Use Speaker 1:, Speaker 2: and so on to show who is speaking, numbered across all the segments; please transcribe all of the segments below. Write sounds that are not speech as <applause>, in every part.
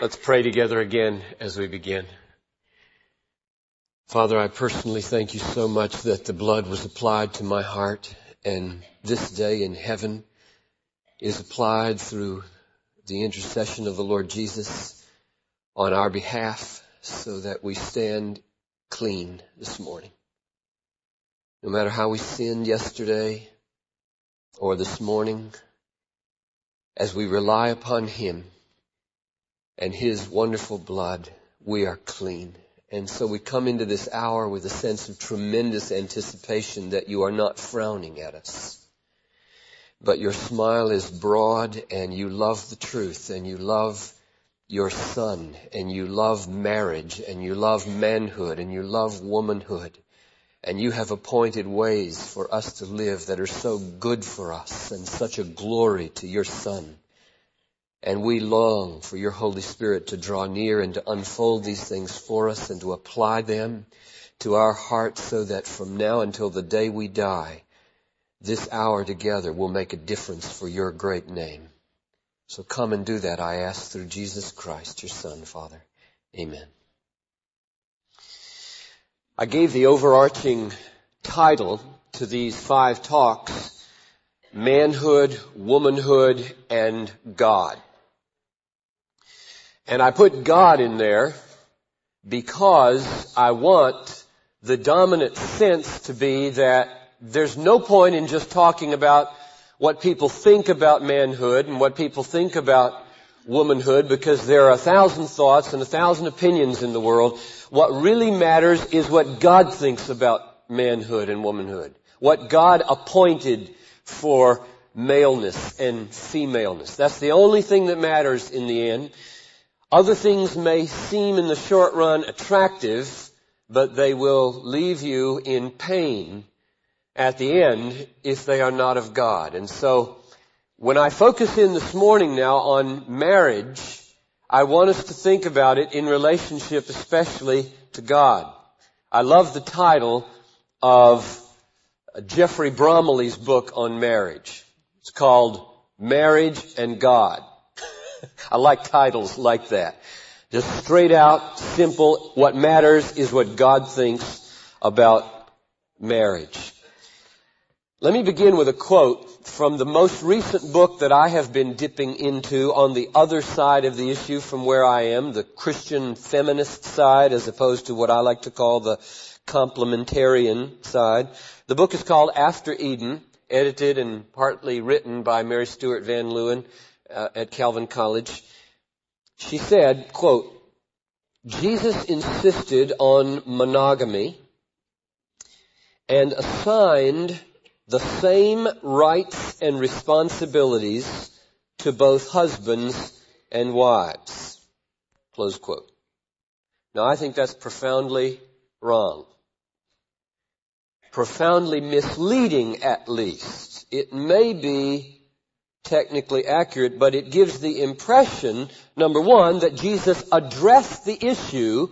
Speaker 1: Let's pray together again as we begin. Father, I personally thank you so much that the blood was applied to my heart and this day in heaven is applied through the intercession of the Lord Jesus on our behalf so that we stand clean this morning. No matter how we sinned yesterday or this morning, as we rely upon Him, and His wonderful blood, we are clean. And so we come into this hour with a sense of tremendous anticipation that you are not frowning at us. But your smile is broad and you love the truth and you love your son and you love marriage and you love manhood and you love womanhood and you have appointed ways for us to live that are so good for us and such a glory to your son. And we long for your Holy Spirit to draw near and to unfold these things for us and to apply them to our hearts so that from now until the day we die, this hour together will make a difference for your great name. So come and do that, I ask through Jesus Christ, your Son, Father. Amen. I gave the overarching title to these five talks, Manhood, Womanhood, and God. And I put God in there because I want the dominant sense to be that there's no point in just talking about what people think about manhood and what people think about womanhood because there are a thousand thoughts and a thousand opinions in the world. What really matters is what God thinks about manhood and womanhood. What God appointed for maleness and femaleness. That's the only thing that matters in the end. Other things may seem in the short run attractive, but they will leave you in pain at the end if they are not of God. And so, when I focus in this morning now on marriage, I want us to think about it in relationship especially to God. I love the title of Geoffrey Bromiley's book on marriage. It's called Marriage and God. <laughs> I like titles like that. Just straight out, simple. What matters is what God thinks about marriage. Let me begin with a quote from the most recent book that I have been dipping into on the other side of the issue from where I am, the Christian feminist side, as opposed to what I like to call the complementarian side. The book is called After Eden, edited and partly written by Mary Stewart Van Leeuwen uh, at Calvin College. She said, quote, Jesus insisted on monogamy and assigned the same rights and responsibilities to both husbands and wives. Close quote. Now I think that's profoundly wrong. Profoundly misleading at least. It may be technically accurate, but it gives the impression, number one, that Jesus addressed the issue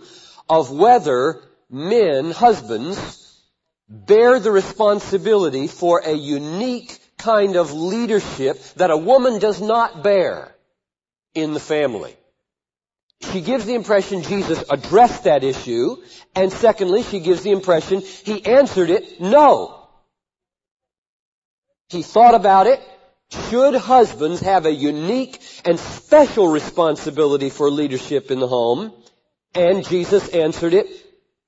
Speaker 1: of whether men, husbands, bear the responsibility for a unique kind of leadership that a woman does not bear in the family. She gives the impression Jesus addressed that issue, and secondly, she gives the impression he answered it no. He thought about it, should husbands have a unique and special responsibility for leadership in the home? And Jesus answered it,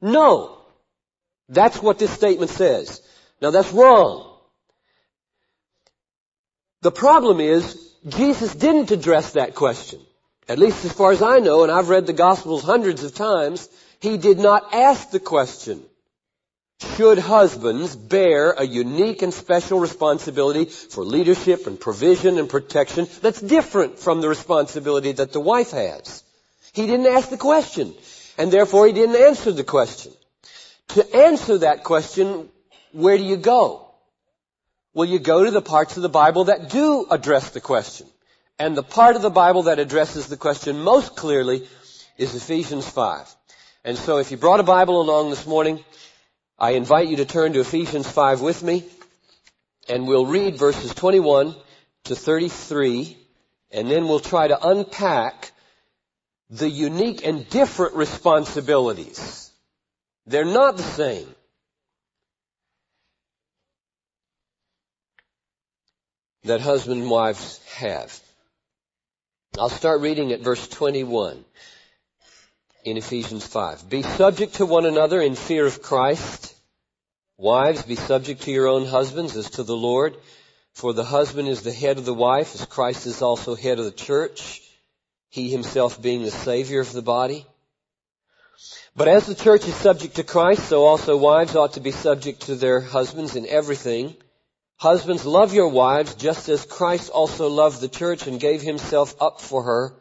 Speaker 1: no. That's what this statement says. Now that's wrong. The problem is, Jesus didn't address that question. At least as far as I know, and I've read the Gospels hundreds of times, he did not ask the question should husbands bear a unique and special responsibility for leadership and provision and protection that's different from the responsibility that the wife has. He didn't ask the question, and therefore he didn't answer the question. To answer that question, where do you go? Well, you go to the parts of the Bible that do address the question. And the part of the Bible that addresses the question most clearly is Ephesians 5. And so if you brought a Bible along this morning, I invite you to turn to Ephesians 5 with me, and we'll read verses 21 to 33, and then we'll try to unpack the unique and different responsibilities. They're not the same. That husband and wives have. I'll start reading at verse 21 in Ephesians 5. Be subject to one another in fear of Christ. Wives, be subject to your own husbands as to the Lord. For the husband is the head of the wife, as Christ is also head of the church, he himself being the Savior of the body. But as the church is subject to Christ, so also wives ought to be subject to their husbands in everything. Husbands, love your wives just as Christ also loved the church and gave himself up for her,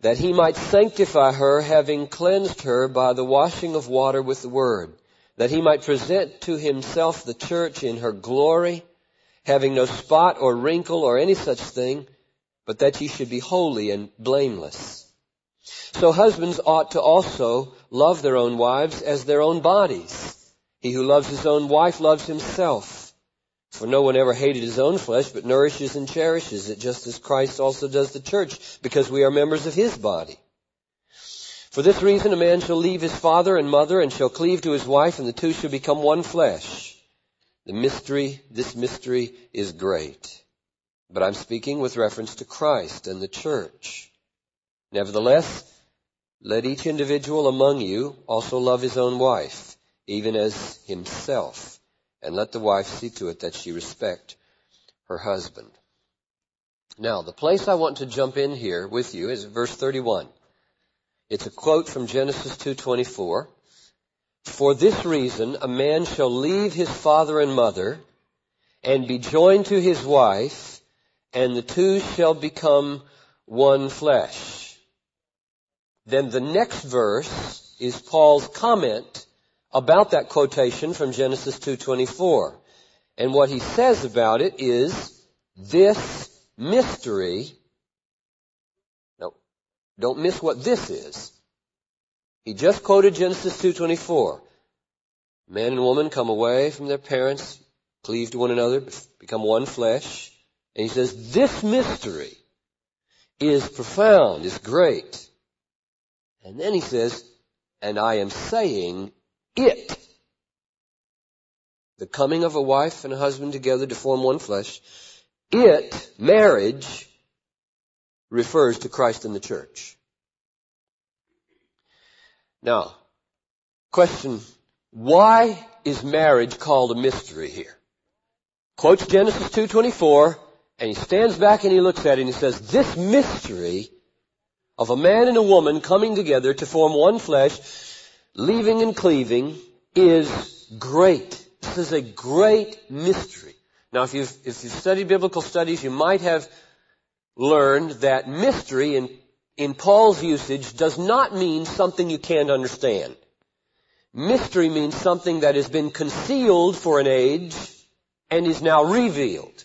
Speaker 1: that he might sanctify her, having cleansed her by the washing of water with the word, that he might present to himself the church in her glory, having no spot or wrinkle or any such thing, but that ye should be holy and blameless. So husbands ought to also love their own wives as their own bodies. He who loves his own wife loves himself. For no one ever hated his own flesh, but nourishes and cherishes it, just as Christ also does the church, because we are members of his body. For this reason a man shall leave his father and mother, and shall cleave to his wife, and the two shall become one flesh. The mystery, this mystery is great. But I'm speaking with reference to Christ and the church. Nevertheless, let each individual among you also love his own wife, even as himself, and let the wife see to it that she respect her husband. Now, the place I want to jump in here with you is verse 31. It's a quote from Genesis 2:24. For this reason, a man shall leave his father and mother and be joined to his wife, and the two shall become one flesh. Then the next verse is Paul's comment about that quotation from Genesis 2.24. And what he says about it is, this mystery, no, don't miss what this is. He just quoted Genesis 2.24. Man and woman come away from their parents, cleave to one another, become one flesh. And he says, this mystery is profound, is great. And then he says, and I am saying it. The coming of a wife and a husband together to form one flesh. It, marriage, refers to Christ and the church. Now, question, why is marriage called a mystery here? Quotes Genesis 2.24, and he stands back and he looks at it and he says, this mystery of a man and a woman coming together to form one flesh, leaving and cleaving, is great. This is a great mystery. Now, if you've, if you've studied biblical studies, you might have learned that mystery in in Paul's usage does not mean something you can't understand. Mystery means something that has been concealed for an age and is now revealed.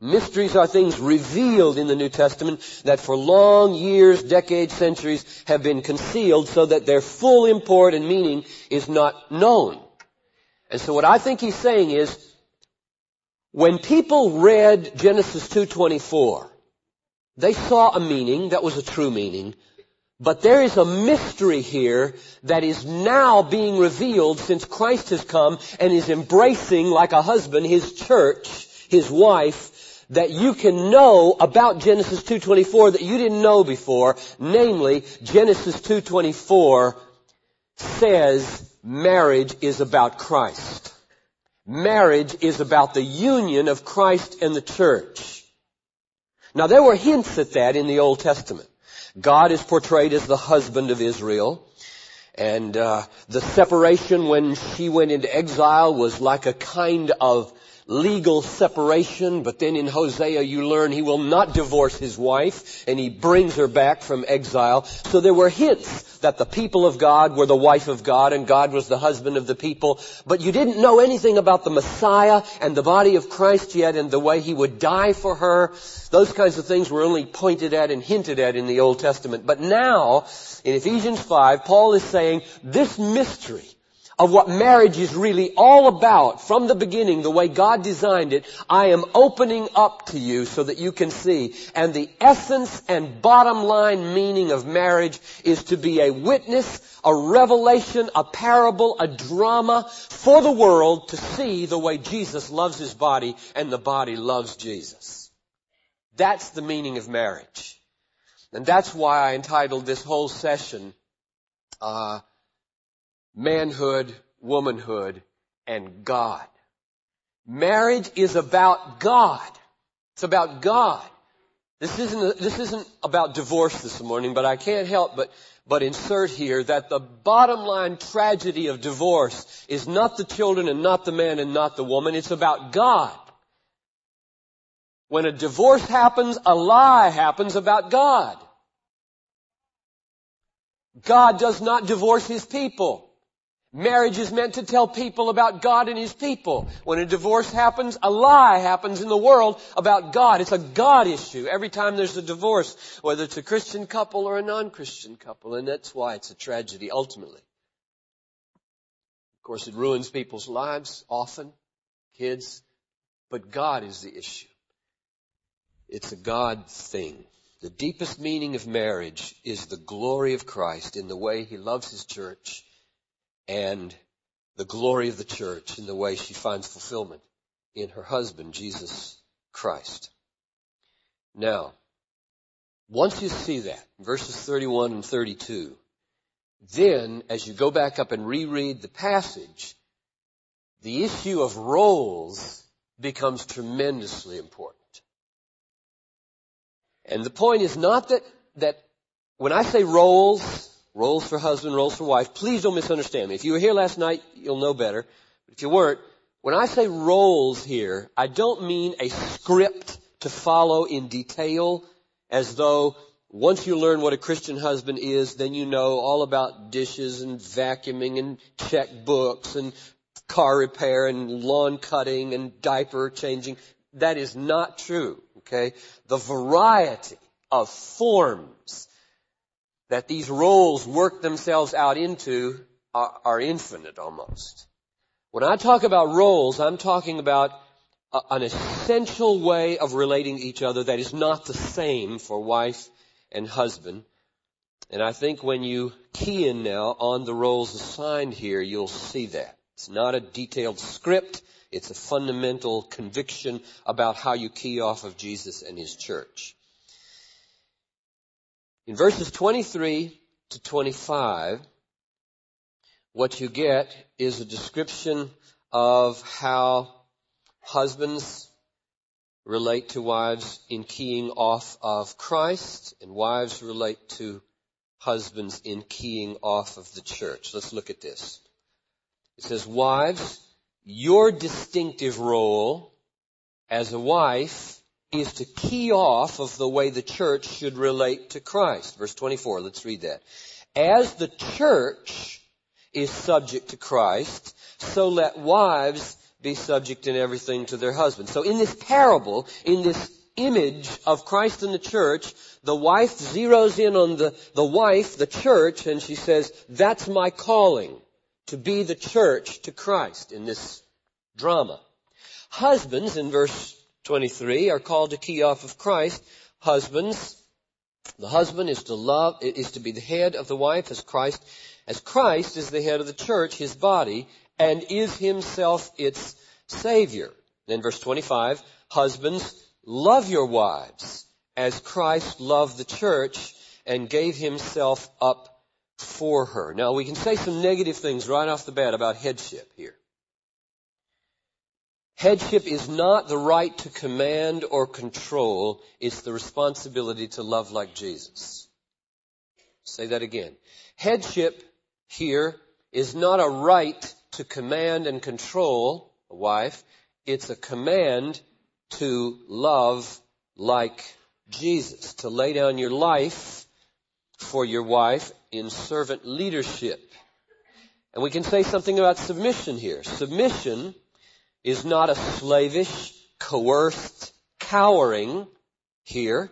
Speaker 1: Mysteries are things revealed in the New Testament that for long years, decades, centuries have been concealed so that their full import and meaning is not known. And so what I think he's saying is, when people read Genesis 2.24, they saw a meaning that was a true meaning, but there is a mystery here that is now being revealed since Christ has come and is embracing like a husband his church, his wife, that you can know about Genesis 2.24 that you didn't know before. Namely, Genesis 2.24 says marriage is about Christ. Marriage is about the union of Christ and the church. Now there were hints at that in the Old Testament. God is portrayed as the husband of Israel. And uh, the separation when she went into exile was like a kind of legal separation, but then in Hosea you learn he will not divorce his wife, and he brings her back from exile. So there were hints that the people of God were the wife of God, and God was the husband of the people, but you didn't know anything about the Messiah and the body of Christ yet, and the way he would die for her. Those kinds of things were only pointed at and hinted at in the Old Testament. But now, in Ephesians 5, Paul is saying, this mystery of what marriage is really all about from the beginning, the way God designed it, I am opening up to you so that you can see. And the essence and bottom line meaning of marriage is to be a witness, a revelation, a parable, a drama for the world to see the way Jesus loves his body and the body loves Jesus. That's the meaning of marriage. And that's why I entitled this whole session, uh, manhood, womanhood, and God. Marriage is about God. It's about God. This isn't, this isn't about divorce this morning, but I can't help but, but insert here that the bottom line tragedy of divorce is not the children and not the man and not the woman. It's about God. When a divorce happens, a lie happens about God. God does not divorce His people. Marriage is meant to tell people about God and His people. When a divorce happens, a lie happens in the world about God. It's a God issue every time there's a divorce, whether it's a Christian couple or a non-Christian couple, and that's why it's a tragedy ultimately. Of course, it ruins people's lives often, kids, but God is the issue. It's a God thing. The deepest meaning of marriage is the glory of Christ in the way He loves His church and the glory of the church in the way she finds fulfillment in her husband, Jesus Christ. Now, once you see that, verses 31 and 32, then as you go back up and reread the passage, the issue of roles becomes tremendously important. And the point is not that, that when I say roles, roles for husband, roles for wife. Please don't misunderstand me. If you were here last night, you'll know better. But if you weren't, when I say roles here, I don't mean a script to follow in detail as though once you learn what a Christian husband is, then you know all about dishes and vacuuming and checkbooks and car repair and lawn cutting and diaper changing. That is not true, okay? The variety of forms that these roles work themselves out into are, are infinite almost. When I talk about roles, I'm talking about a, an essential way of relating to each other that is not the same for wife and husband. And I think when you key in now on the roles assigned here, you'll see that. It's not a detailed script. It's a fundamental conviction about how you key off of Jesus and His church. In verses 23 to 25, what you get is a description of how husbands relate to wives in keying off of Christ, and wives relate to husbands in keying off of the church. Let's look at this. It says, wives, your distinctive role as a wife is to key off of the way the church should relate to Christ. Verse 24, let's read that. As the church is subject to Christ, so let wives be subject in everything to their husbands. So in this parable, in this image of Christ and the church, the wife zeroes in on the, the wife, the church, and she says, that's my calling, to be the church to Christ in this drama. Husbands, in verse 23 are called to key off of Christ. Husbands, the husband is to love, is to be the head of the wife as Christ, as Christ is the head of the church, his body, and is himself its savior. Then verse 25, husbands, love your wives as Christ loved the church and gave himself up for her. Now we can say some negative things right off the bat about headship here. Headship is not the right to command or control, it's the responsibility to love like Jesus. Say that again. Headship here is not a right to command and control a wife, it's a command to love like Jesus, to lay down your life for your wife in servant leadership. And we can say something about submission here. Submission is not a slavish, coerced, cowering here.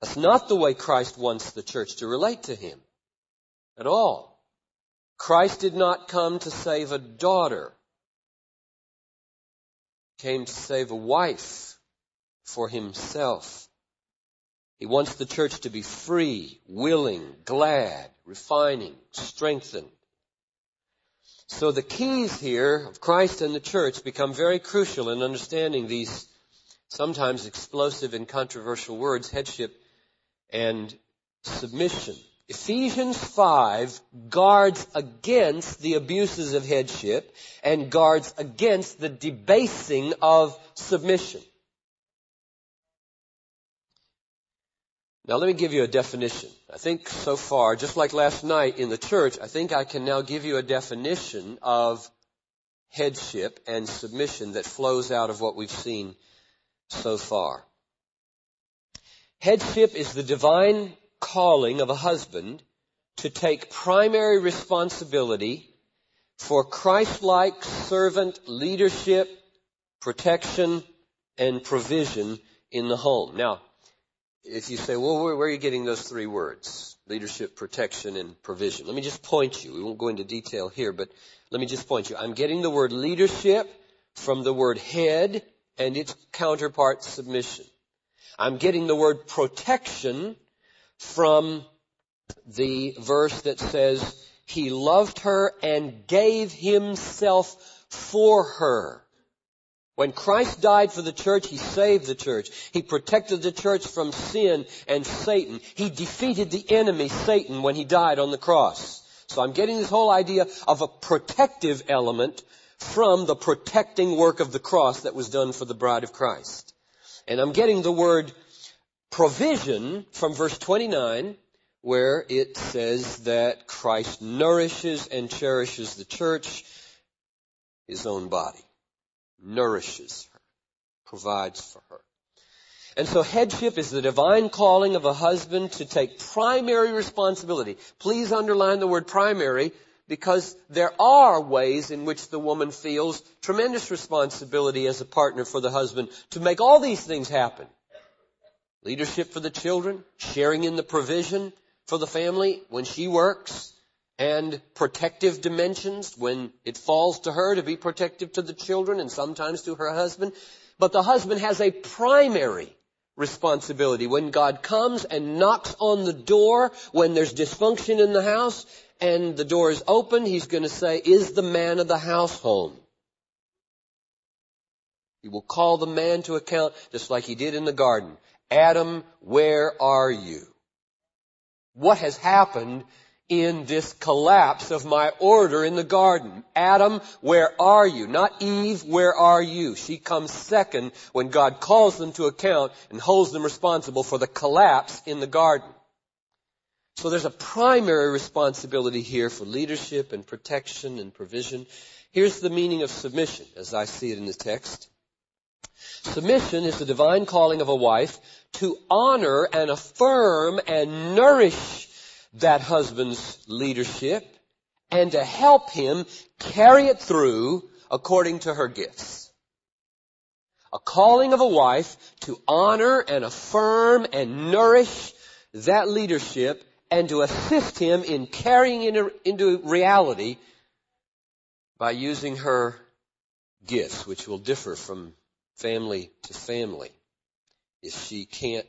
Speaker 1: That's not the way Christ wants the church to relate to Him at all. Christ did not come to save a daughter. He came to save a wife for himself. He wants the church to be free, willing, glad, refining, strengthened. So the keys here of Christ and the church become very crucial in understanding these sometimes explosive and controversial words, headship and submission. Ephesians 5 guards against the abuses of headship and guards against the debasing of submission. Now let me give you a definition. I think so far, just like last night in the church, I think I can now give you a definition of headship and submission that flows out of what we've seen so far. Headship is the divine calling of a husband to take primary responsibility for Christ-like servant leadership, protection, and provision in the home. Now, if you say, well, where, where, are you getting those three words? Leadership, protection, and provision. Let me just point you. We won't go into detail here, but let me just point you. I'm getting the word leadership from the word head and its counterpart submission. I'm getting the word protection from the verse that says, He loved her and gave Himself for her. When Christ died for the church, He saved the church. He protected the church from sin and Satan. He defeated the enemy, Satan, when He died on the cross. So I'm getting this whole idea of a protective element from the protecting work of the cross that was done for the bride of Christ. And I'm getting the word provision from verse 29 where it says that Christ nourishes and cherishes the church, his own body, nourishes her, provides for her. And so headship is the divine calling of a husband to take primary responsibility. Please underline the word primary because there are ways in which the woman feels tremendous responsibility as a partner for the husband to make all these things happen. Leadership for the children, sharing in the provision for the family when she works, and protective dimensions when it falls to her to be protective to the children and sometimes to her husband. But the husband has a primary responsibility. When God comes and knocks on the door, when there's dysfunction in the house and the door is open, he's going to say, is the man of the house home? He will call the man to account just like he did in the garden. Adam, where are you? What has happened in this collapse of my order in the garden? Adam, where are you? Not Eve, where are you? She comes second when God calls them to account and holds them responsible for the collapse in the garden. So there's a primary responsibility here for leadership and protection and provision. Here's the meaning of submission as I see it in the text. Submission is the divine calling of a wife to honor and affirm and nourish that husband's leadership and to help him carry it through according to her gifts. A calling of a wife to honor and affirm and nourish that leadership and to assist him in carrying it into reality by using her gifts, which will differ from family to family. If she can't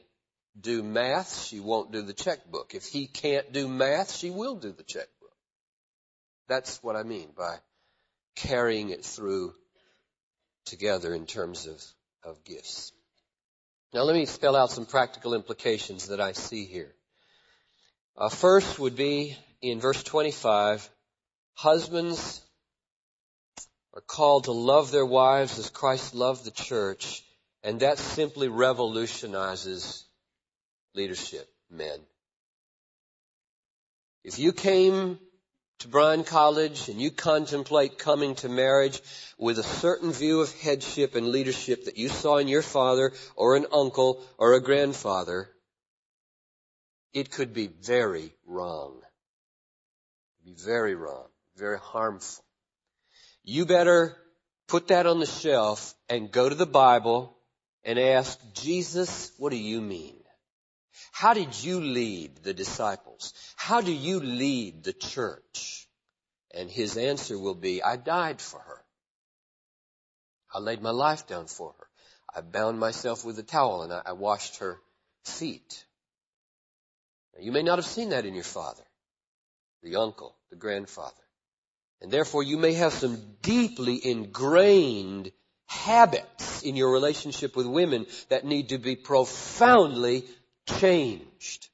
Speaker 1: do math, she won't do the checkbook. If he can't do math, she will do the checkbook. That's what I mean by carrying it through together in terms of, of gifts. Now let me spell out some practical implications that I see here. Uh, first would be in verse 25, husbands are called to love their wives as Christ loved the church, and that simply revolutionizes leadership, men. If you came to Bryan College and you contemplate coming to marriage with a certain view of headship and leadership that you saw in your father or an uncle or a grandfather, it could be very wrong. Be very wrong, very harmful. You better put that on the shelf and go to the Bible and ask, Jesus, what do you mean? How did you lead the disciples? How do you lead the church? And his answer will be, I died for her. I laid my life down for her. I bound myself with a towel and I, washed her feet. Now, you may not have seen that in your father, the uncle, the grandfather. And therefore you may have some deeply ingrained habits in your relationship with women that need to be profoundly changed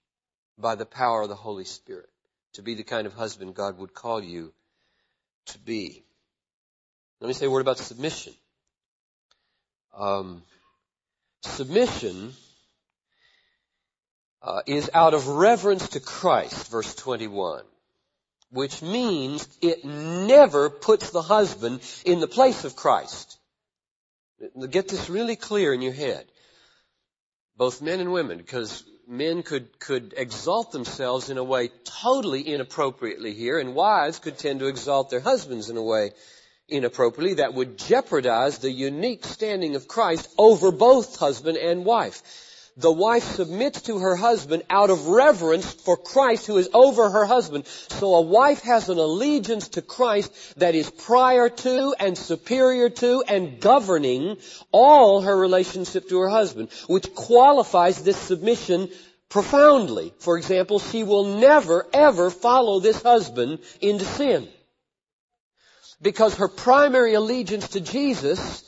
Speaker 1: by the power of the Holy Spirit to be the kind of husband God would call you to be. Let me say a word about submission. Um, submission uh, is out of reverence to Christ, verse 21, which means it never puts the husband in the place of Christ. Get this really clear in your head. Both men and women, because men could, could exalt themselves in a way totally inappropriately here, and wives could tend to exalt their husbands in a way inappropriately that would jeopardize the unique standing of Christ over both husband and wife. The wife submits to her husband out of reverence for Christ who is over her husband. So a wife has an allegiance to Christ that is prior to and superior to and governing all her relationship to her husband, which qualifies this submission profoundly. For example, she will never ever follow this husband into sin because her primary allegiance to Jesus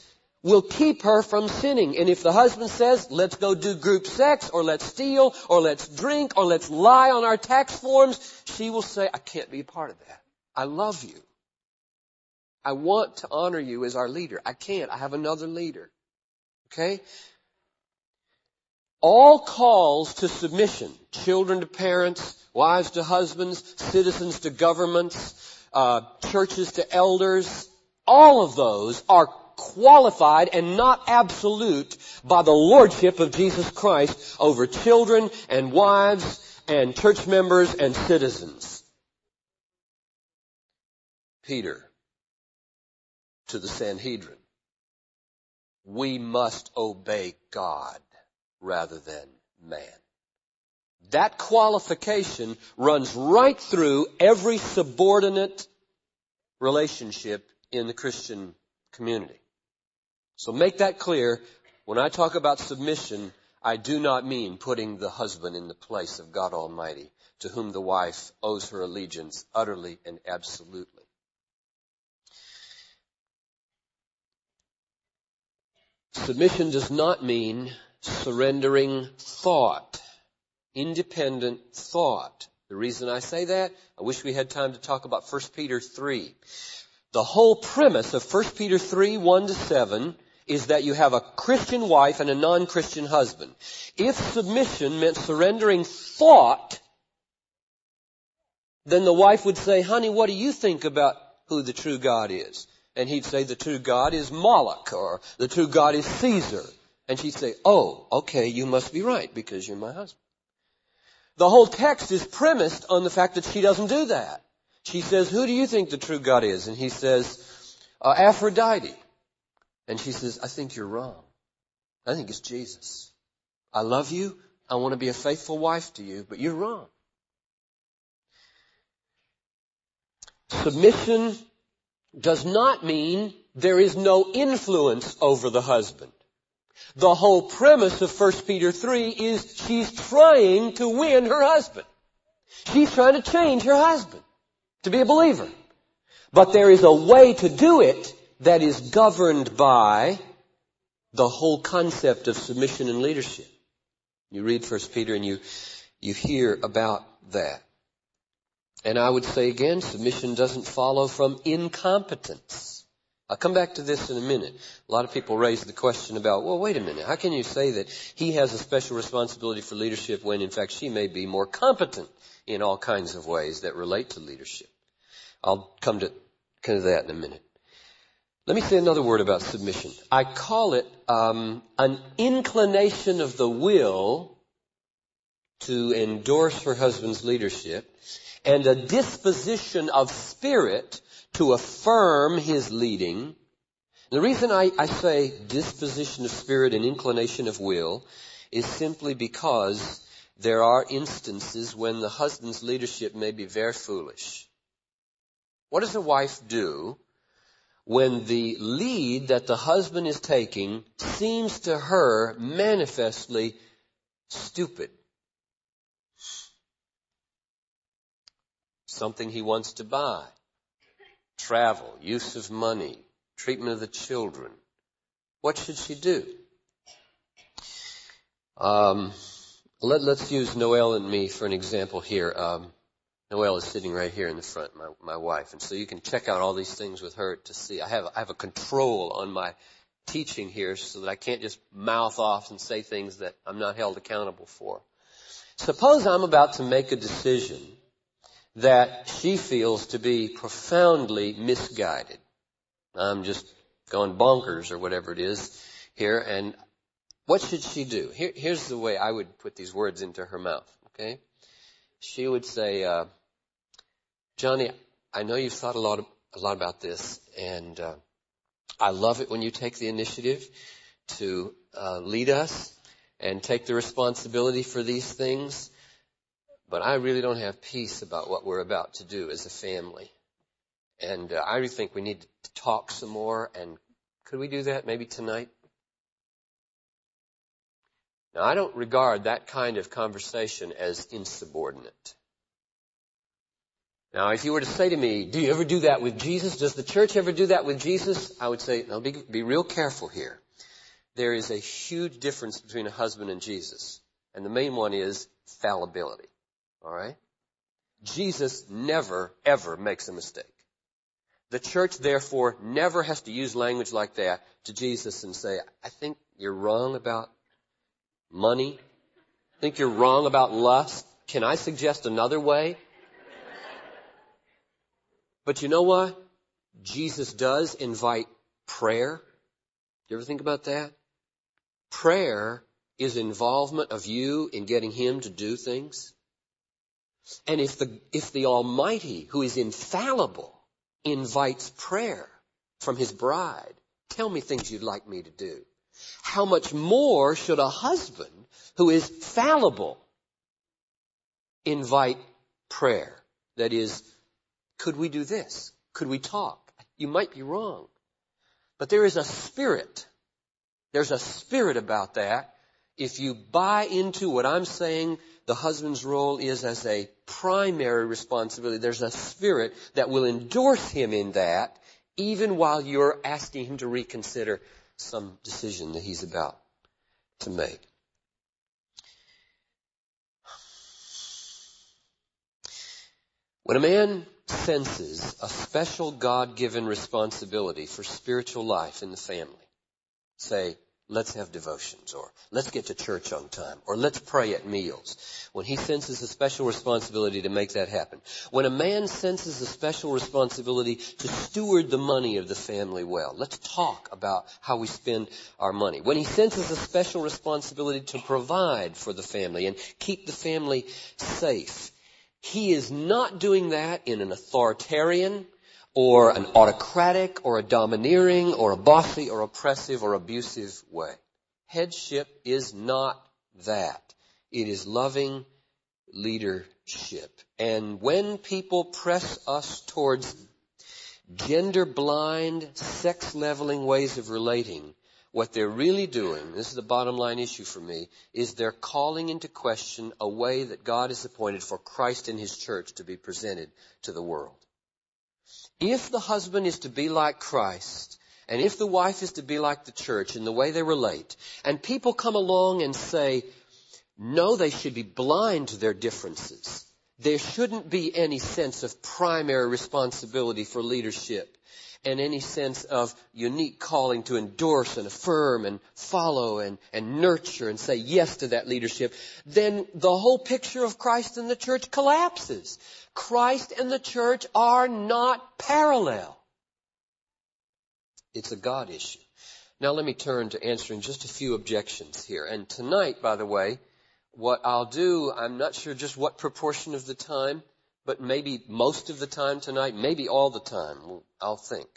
Speaker 1: will keep her from sinning. And if the husband says, let's go do group sex, or let's steal, or let's drink, or let's lie on our tax forms, she will say, I can't be a part of that. I love you. I want to honor you as our leader. I can't. I have another leader. Okay? All calls to submission, children to parents, wives to husbands, citizens to governments, uh, churches to elders, all of those are qualified and not absolute by the lordship of Jesus Christ over children and wives and church members and citizens. Peter to the Sanhedrin. We must obey God rather than man. That qualification runs right through every subordinate relationship in the Christian community. So make that clear. When I talk about submission, I do not mean putting the husband in the place of God Almighty, to whom the wife owes her allegiance utterly and absolutely. Submission does not mean surrendering thought independent thought. The reason I say that, I wish we had time to talk about 1 Peter 3. The whole premise of 1 Peter 3, 1 to 7 is that you have a Christian wife and a non-Christian husband. If submission meant surrendering thought, then the wife would say, honey, what do you think about who the true God is? And he'd say, the true God is Moloch, or the true God is Caesar. And she'd say, oh, okay, you must be right because you're my husband. The whole text is premised on the fact that she doesn't do that. She says, who do you think the true God is? And he says, uh, Aphrodite. And she says, I think you're wrong. I think it's Jesus. I love you. I want to be a faithful wife to you, but you're wrong. Submission does not mean there is no influence over the husband. The whole premise of 1 Peter 3 is she's trying to win her husband. She's trying to change her husband to be a believer. But there is a way to do it that is governed by the whole concept of submission and leadership. You read First Peter and you, you hear about that. And I would say again, submission doesn't follow from incompetence. I'll come back to this in a minute. A lot of people raise the question about, well, wait a minute. How can you say that he has a special responsibility for leadership when in fact she may be more competent in all kinds of ways that relate to leadership? I'll come to kind of that in a minute. Let me say another word about submission. I call it um, an inclination of the will to endorse her husband's leadership and a disposition of spirit to affirm his leading. The reason I, I say disposition of spirit and inclination of will is simply because there are instances when the husband's leadership may be very foolish. What does a wife do when the lead that the husband is taking seems to her manifestly stupid? Something he wants to buy. Travel, use of money, treatment of the children. What should she do? Um, let, us use Noel and me for an example here. Um, Noel is sitting right here in the front, my, my wife. And so you can check out all these things with her to see. I have, I have a control on my teaching here so that I can't just mouth off and say things that I'm not held accountable for. Suppose I'm about to make a decision that she feels to be profoundly misguided. I'm just going bonkers or whatever it is here and what should she do? Here, here's the way I would put these words into her mouth, okay? She would say, uh, Johnny, I know you've thought a lot, of, a lot about this, and uh, I love it when you take the initiative to uh, lead us and take the responsibility for these things. But I really don't have peace about what we're about to do as a family. And uh, I really think we need to talk some more. And could we do that maybe tonight? Now, I don't regard that kind of conversation as insubordinate. Now, if you were to say to me, do you ever do that with Jesus? Does the church ever do that with Jesus? I would say, no, be, be real careful here. There is a huge difference between a husband and Jesus. And the main one is fallibility. Alright? Jesus never, ever makes a mistake. The church, therefore, never has to use language like that to Jesus and say, I think you're wrong about money. I think you're wrong about lust. Can I suggest another way? But you know what? Jesus does invite prayer. You ever think about that? Prayer is involvement of you in getting Him to do things. And if the, if the Almighty, who is infallible, invites prayer from His bride, tell me things you'd like me to do. How much more should a husband who is fallible invite prayer? That is, could we do this? Could we talk? You might be wrong. But there is a spirit. There's a spirit about that. If you buy into what I'm saying the husband's role is as a primary responsibility, there's a spirit that will endorse him in that even while you're asking him to reconsider some decision that he's about to make. When a man senses a special God-given responsibility for spiritual life in the family. Say, let's have devotions, or let's get to church on time, or let's pray at meals. When he senses a special responsibility to make that happen. When a man senses a special responsibility to steward the money of the family well. Let's talk about how we spend our money. When he senses a special responsibility to provide for the family and keep the family safe he is not doing that in an authoritarian or an autocratic or a domineering or a bossy or oppressive or abusive way. Headship is not that. It is loving leadership. And when people press us towards gender blind, sex leveling ways of relating, what they're really doing, this is the bottom line issue for me, is they're calling into question a way that God has appointed for Christ and His church to be presented to the world. If the husband is to be like Christ, and if the wife is to be like the church in the way they relate, and people come along and say, no, they should be blind to their differences. There shouldn't be any sense of primary responsibility for leadership and any sense of unique calling to endorse and affirm and follow and, and nurture and say yes to that leadership, then the whole picture of Christ and the church collapses. Christ and the church are not parallel. It's a God issue. Now let me turn to answering just a few objections here. And tonight, by the way, what I'll do, I'm not sure just what proportion of the time, but maybe most of the time tonight, maybe all the time, I'll think.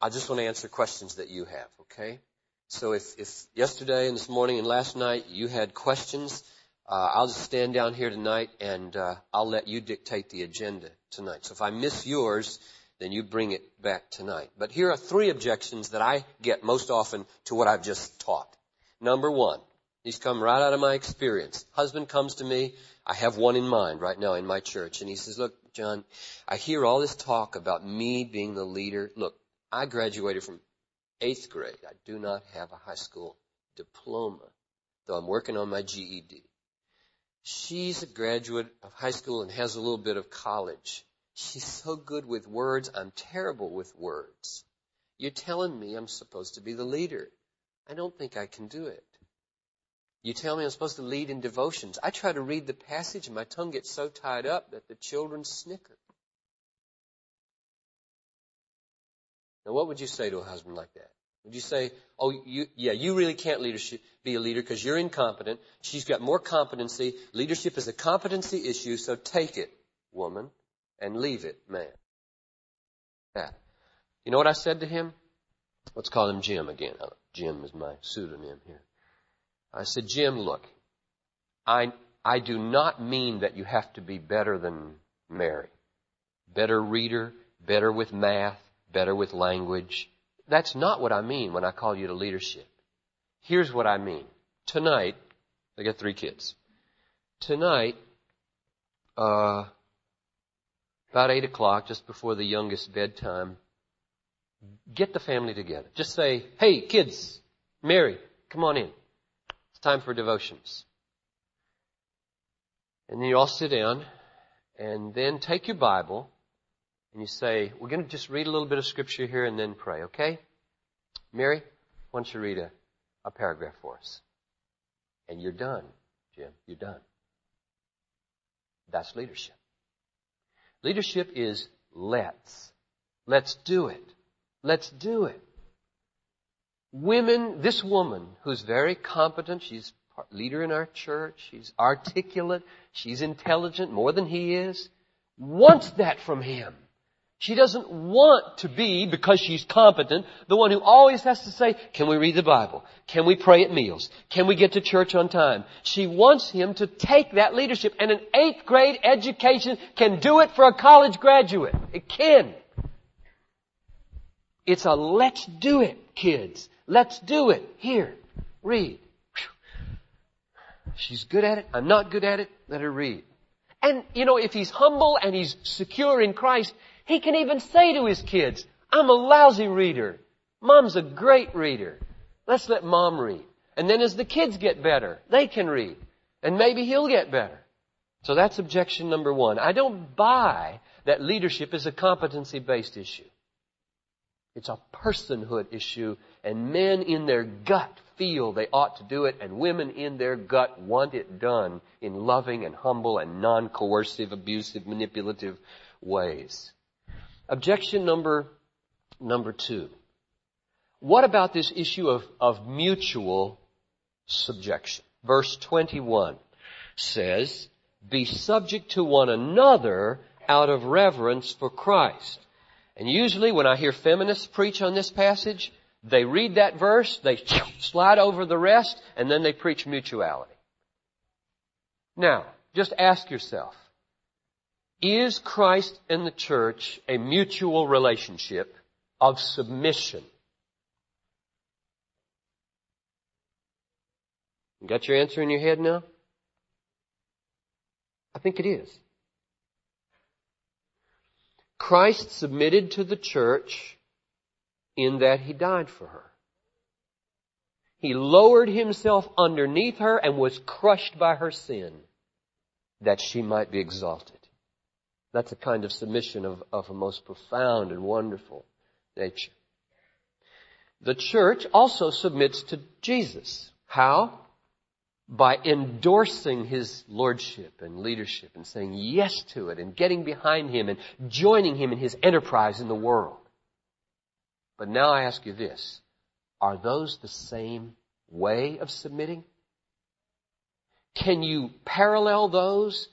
Speaker 1: I just want to answer questions that you have, okay? So if, if yesterday and this morning and last night you had questions, uh, I'll just stand down here tonight and uh, I'll let you dictate the agenda tonight. So if I miss yours, then you bring it back tonight. But here are three objections that I get most often to what I've just taught. Number one, these come right out of my experience. Husband comes to me. I have one in mind right now in my church. And he says, look, John, I hear all this talk about me being the leader. Look, I graduated from eighth grade. I do not have a high school diploma, though I'm working on my GED. She's a graduate of high school and has a little bit of college. She's so good with words. I'm terrible with words. You're telling me I'm supposed to be the leader. I don't think I can do it. You tell me I'm supposed to lead in devotions. I try to read the passage and my tongue gets so tied up that the children snicker. Now what would you say to a husband like that? Would you say, oh, you, yeah, you really can't leadership, be a leader because you're incompetent. She's got more competency. Leadership is a competency issue, so take it, woman, and leave it, man. That. You know what I said to him? Let's call him Jim again. Uh, Jim is my pseudonym here. I said, Jim, look, I, I do not mean that you have to be better than Mary. Better reader, better with math, better with language. That's not what I mean when I call you to leadership. Here's what I mean. Tonight, I got three kids. Tonight, uh, about eight o'clock, just before the youngest bedtime, get the family together. Just say, hey, kids, Mary, come on in. Time for devotions. And then you all sit down and then take your Bible and you say, we're going to just read a little bit of scripture here and then pray, okay? Mary, why don't you read a, a paragraph for us? And you're done, Jim. You're done. That's leadership. Leadership is let's. Let's do it. Let's do it. Women, this woman who's very competent, she's leader in our church, she's articulate, she's intelligent more than he is, wants that from him. She doesn't want to be, because she's competent, the one who always has to say, can we read the Bible? Can we pray at meals? Can we get to church on time? She wants him to take that leadership and an eighth grade education can do it for a college graduate. It can. It's a let's do it, kids. Let's do it. Here, read. She's good at it. I'm not good at it. Let her read. And, you know, if he's humble and he's secure in Christ, he can even say to his kids, I'm a lousy reader. Mom's a great reader. Let's let mom read. And then as the kids get better, they can read. And maybe he'll get better. So that's objection number one. I don't buy that leadership is a competency based issue. It's a personhood issue, and men in their gut feel they ought to do it, and women in their gut want it done in loving and humble and non coercive, abusive, manipulative ways. Objection number, number two. What about this issue of, of mutual subjection? Verse 21 says, Be subject to one another out of reverence for Christ. And usually when I hear feminists preach on this passage, they read that verse, they <laughs> slide over the rest, and then they preach mutuality. Now, just ask yourself, is Christ and the church a mutual relationship of submission? You got your answer in your head now? I think it is. Christ submitted to the church in that he died for her. He lowered himself underneath her and was crushed by her sin that she might be exalted. That's a kind of submission of, of a most profound and wonderful nature. The church also submits to Jesus. How? By endorsing his lordship and leadership and saying yes to it and getting behind him and joining him in his enterprise in the world. But now I ask you this. Are those the same way of submitting? Can you parallel those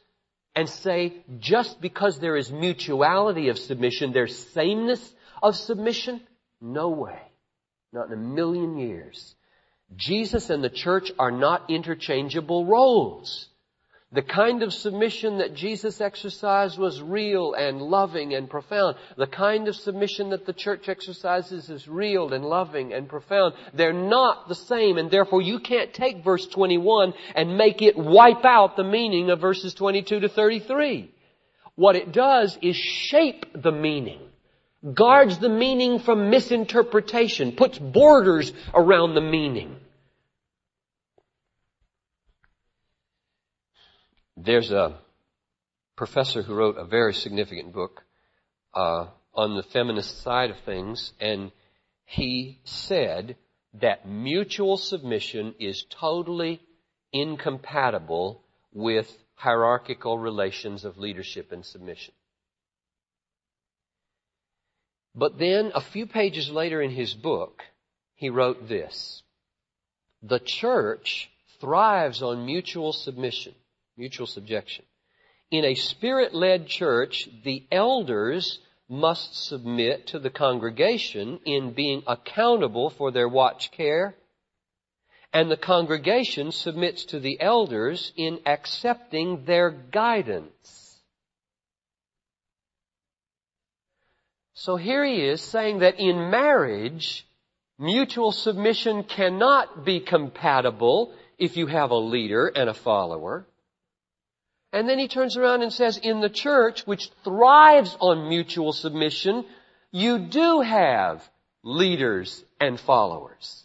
Speaker 1: and say just because there is mutuality of submission, there's sameness of submission? No way. Not in a million years. Jesus and the church are not interchangeable roles. The kind of submission that Jesus exercised was real and loving and profound. The kind of submission that the church exercises is real and loving and profound. They're not the same and therefore you can't take verse 21 and make it wipe out the meaning of verses 22 to 33. What it does is shape the meaning, guards the meaning from misinterpretation, puts borders around the meaning. There's a professor who wrote a very significant book uh, on the feminist side of things, and he said that mutual submission is totally incompatible with hierarchical relations of leadership and submission. But then, a few pages later in his book, he wrote this. The church thrives on mutual submission mutual subjection. In a spirit-led church, the elders must submit to the congregation in being accountable for their watch care, and the congregation submits to the elders in accepting their guidance. So here he is saying that in marriage, mutual submission cannot be compatible if you have a leader and a follower. And then he turns around and says, in the church, which thrives on mutual submission, you do have leaders and followers.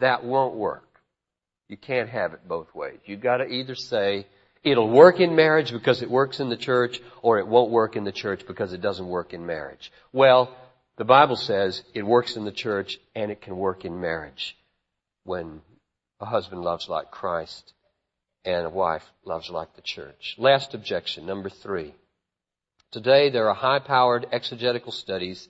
Speaker 1: That won't work. You can't have it both ways. You've got to either say, it'll work in marriage because it works in the church, or it won't work in the church because it doesn't work in marriage. Well, the Bible says it works in the church and it can work in marriage when a husband loves like Christ and a wife loves like the church. Last objection, number three. Today there are high-powered exegetical studies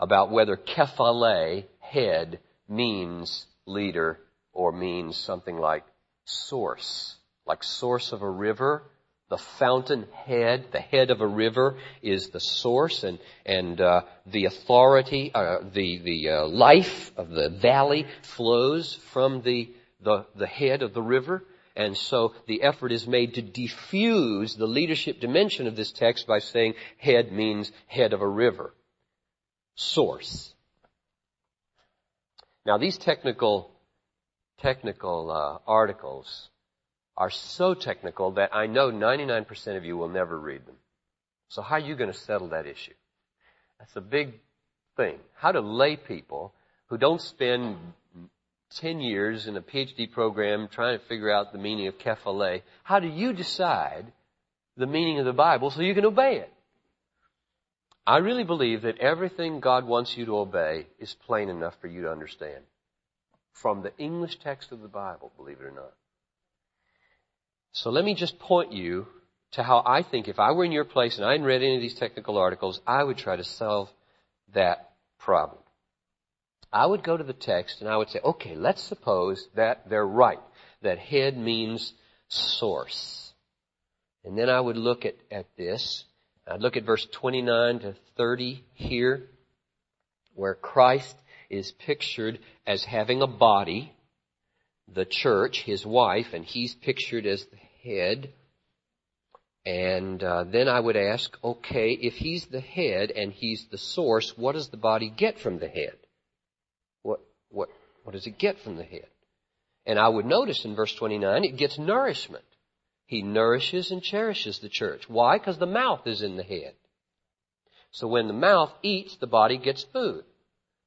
Speaker 1: about whether kephale, head, means leader or means something like source. Like source of a river, the fountain head, the head of a river is the source and, and uh, the authority, uh, the, the uh, life of the valley flows from the, the, the head of the river. And so the effort is made to diffuse the leadership dimension of this text by saying head means head of a river. Source. Now these technical, technical uh, articles are so technical that I know 99% of you will never read them. So how are you going to settle that issue? That's a big thing. How do lay people who don't spend 10 years in a PhD program trying to figure out the meaning of kephale, how do you decide the meaning of the Bible so you can obey it? I really believe that everything God wants you to obey is plain enough for you to understand. From the English text of the Bible, believe it or not. So let me just point you to how I think if I were in your place and I hadn't read any of these technical articles, I would try to solve that problem. I would go to the text and I would say, okay, let's suppose that they're right, that head means source. And then I would look at, at this. I'd look at verse 29 to 30 here, where Christ is pictured as having a body, the church, his wife, and he's pictured as the head. And uh, then I would ask, okay, if he's the head and he's the source, what does the body get from the head? What, what does it get from the head? And I would notice in verse 29, it gets nourishment. He nourishes and cherishes the church. Why? Because the mouth is in the head. So when the mouth eats, the body gets food.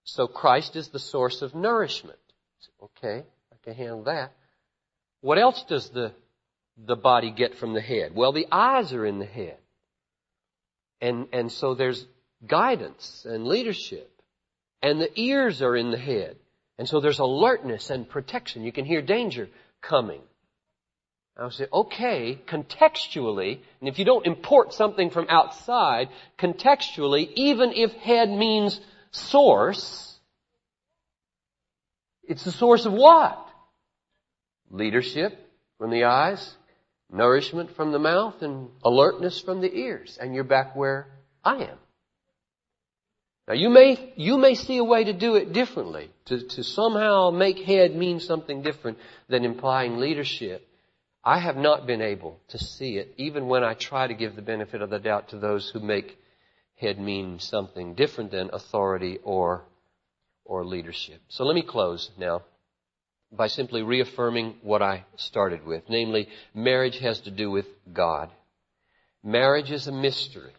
Speaker 1: So Christ is the source of nourishment. Okay, I can handle that. What else does the, the body get from the head? Well, the eyes are in the head. And, and so there's guidance and leadership. And the ears are in the head. And so there's alertness and protection. You can hear danger coming. I'll say, okay, contextually, and if you don't import something from outside, contextually, even if head means source, it's the source of what? Leadership from the eyes, nourishment from the mouth, and alertness from the ears. And you're back where I am. Now you may, you may see a way to do it differently, to, to somehow make head mean something different than implying leadership. I have not been able to see it, even when I try to give the benefit of the doubt to those who make head mean something different than authority or, or leadership. So let me close now by simply reaffirming what I started with. Namely, marriage has to do with God. Marriage is a mystery.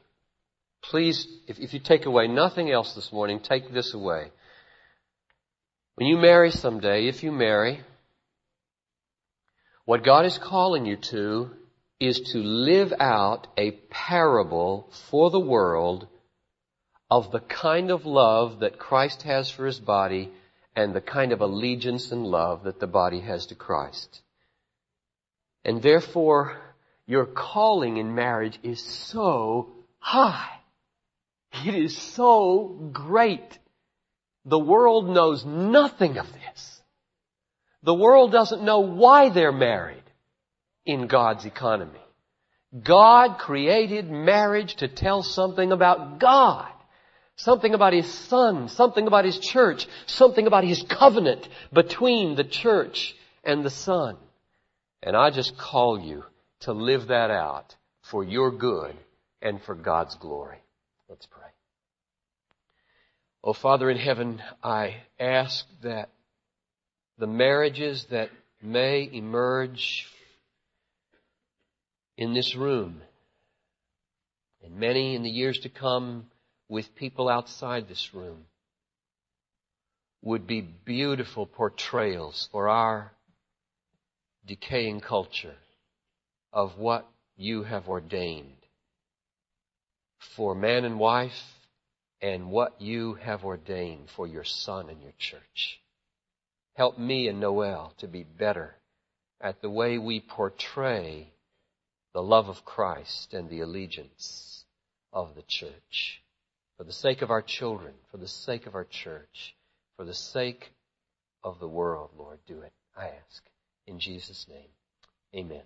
Speaker 1: Please, if, if you take away nothing else this morning, take this away. When you marry someday, if you marry, what God is calling you to is to live out a parable for the world of the kind of love that Christ has for his body and the kind of allegiance and love that the body has to Christ. And therefore, your calling in marriage is so high. It is so great. The world knows nothing of this. The world doesn't know why they're married in God's economy. God created marriage to tell something about God. Something about His Son, something about His church, something about His covenant between the church and the Son. And I just call you to live that out for your good and for God's glory. Let's pray. Oh, Father in heaven, I ask that the marriages that may emerge in this room and many in the years to come with people outside this room would be beautiful portrayals for our decaying culture of what you have ordained for man and wife and what you have ordained for your son and your church. Help me and Noel to be better at the way we portray the love of Christ and the allegiance of the church. For the sake of our children, for the sake of our church, for the sake of the world, Lord, do it, I ask. In Jesus' name, amen.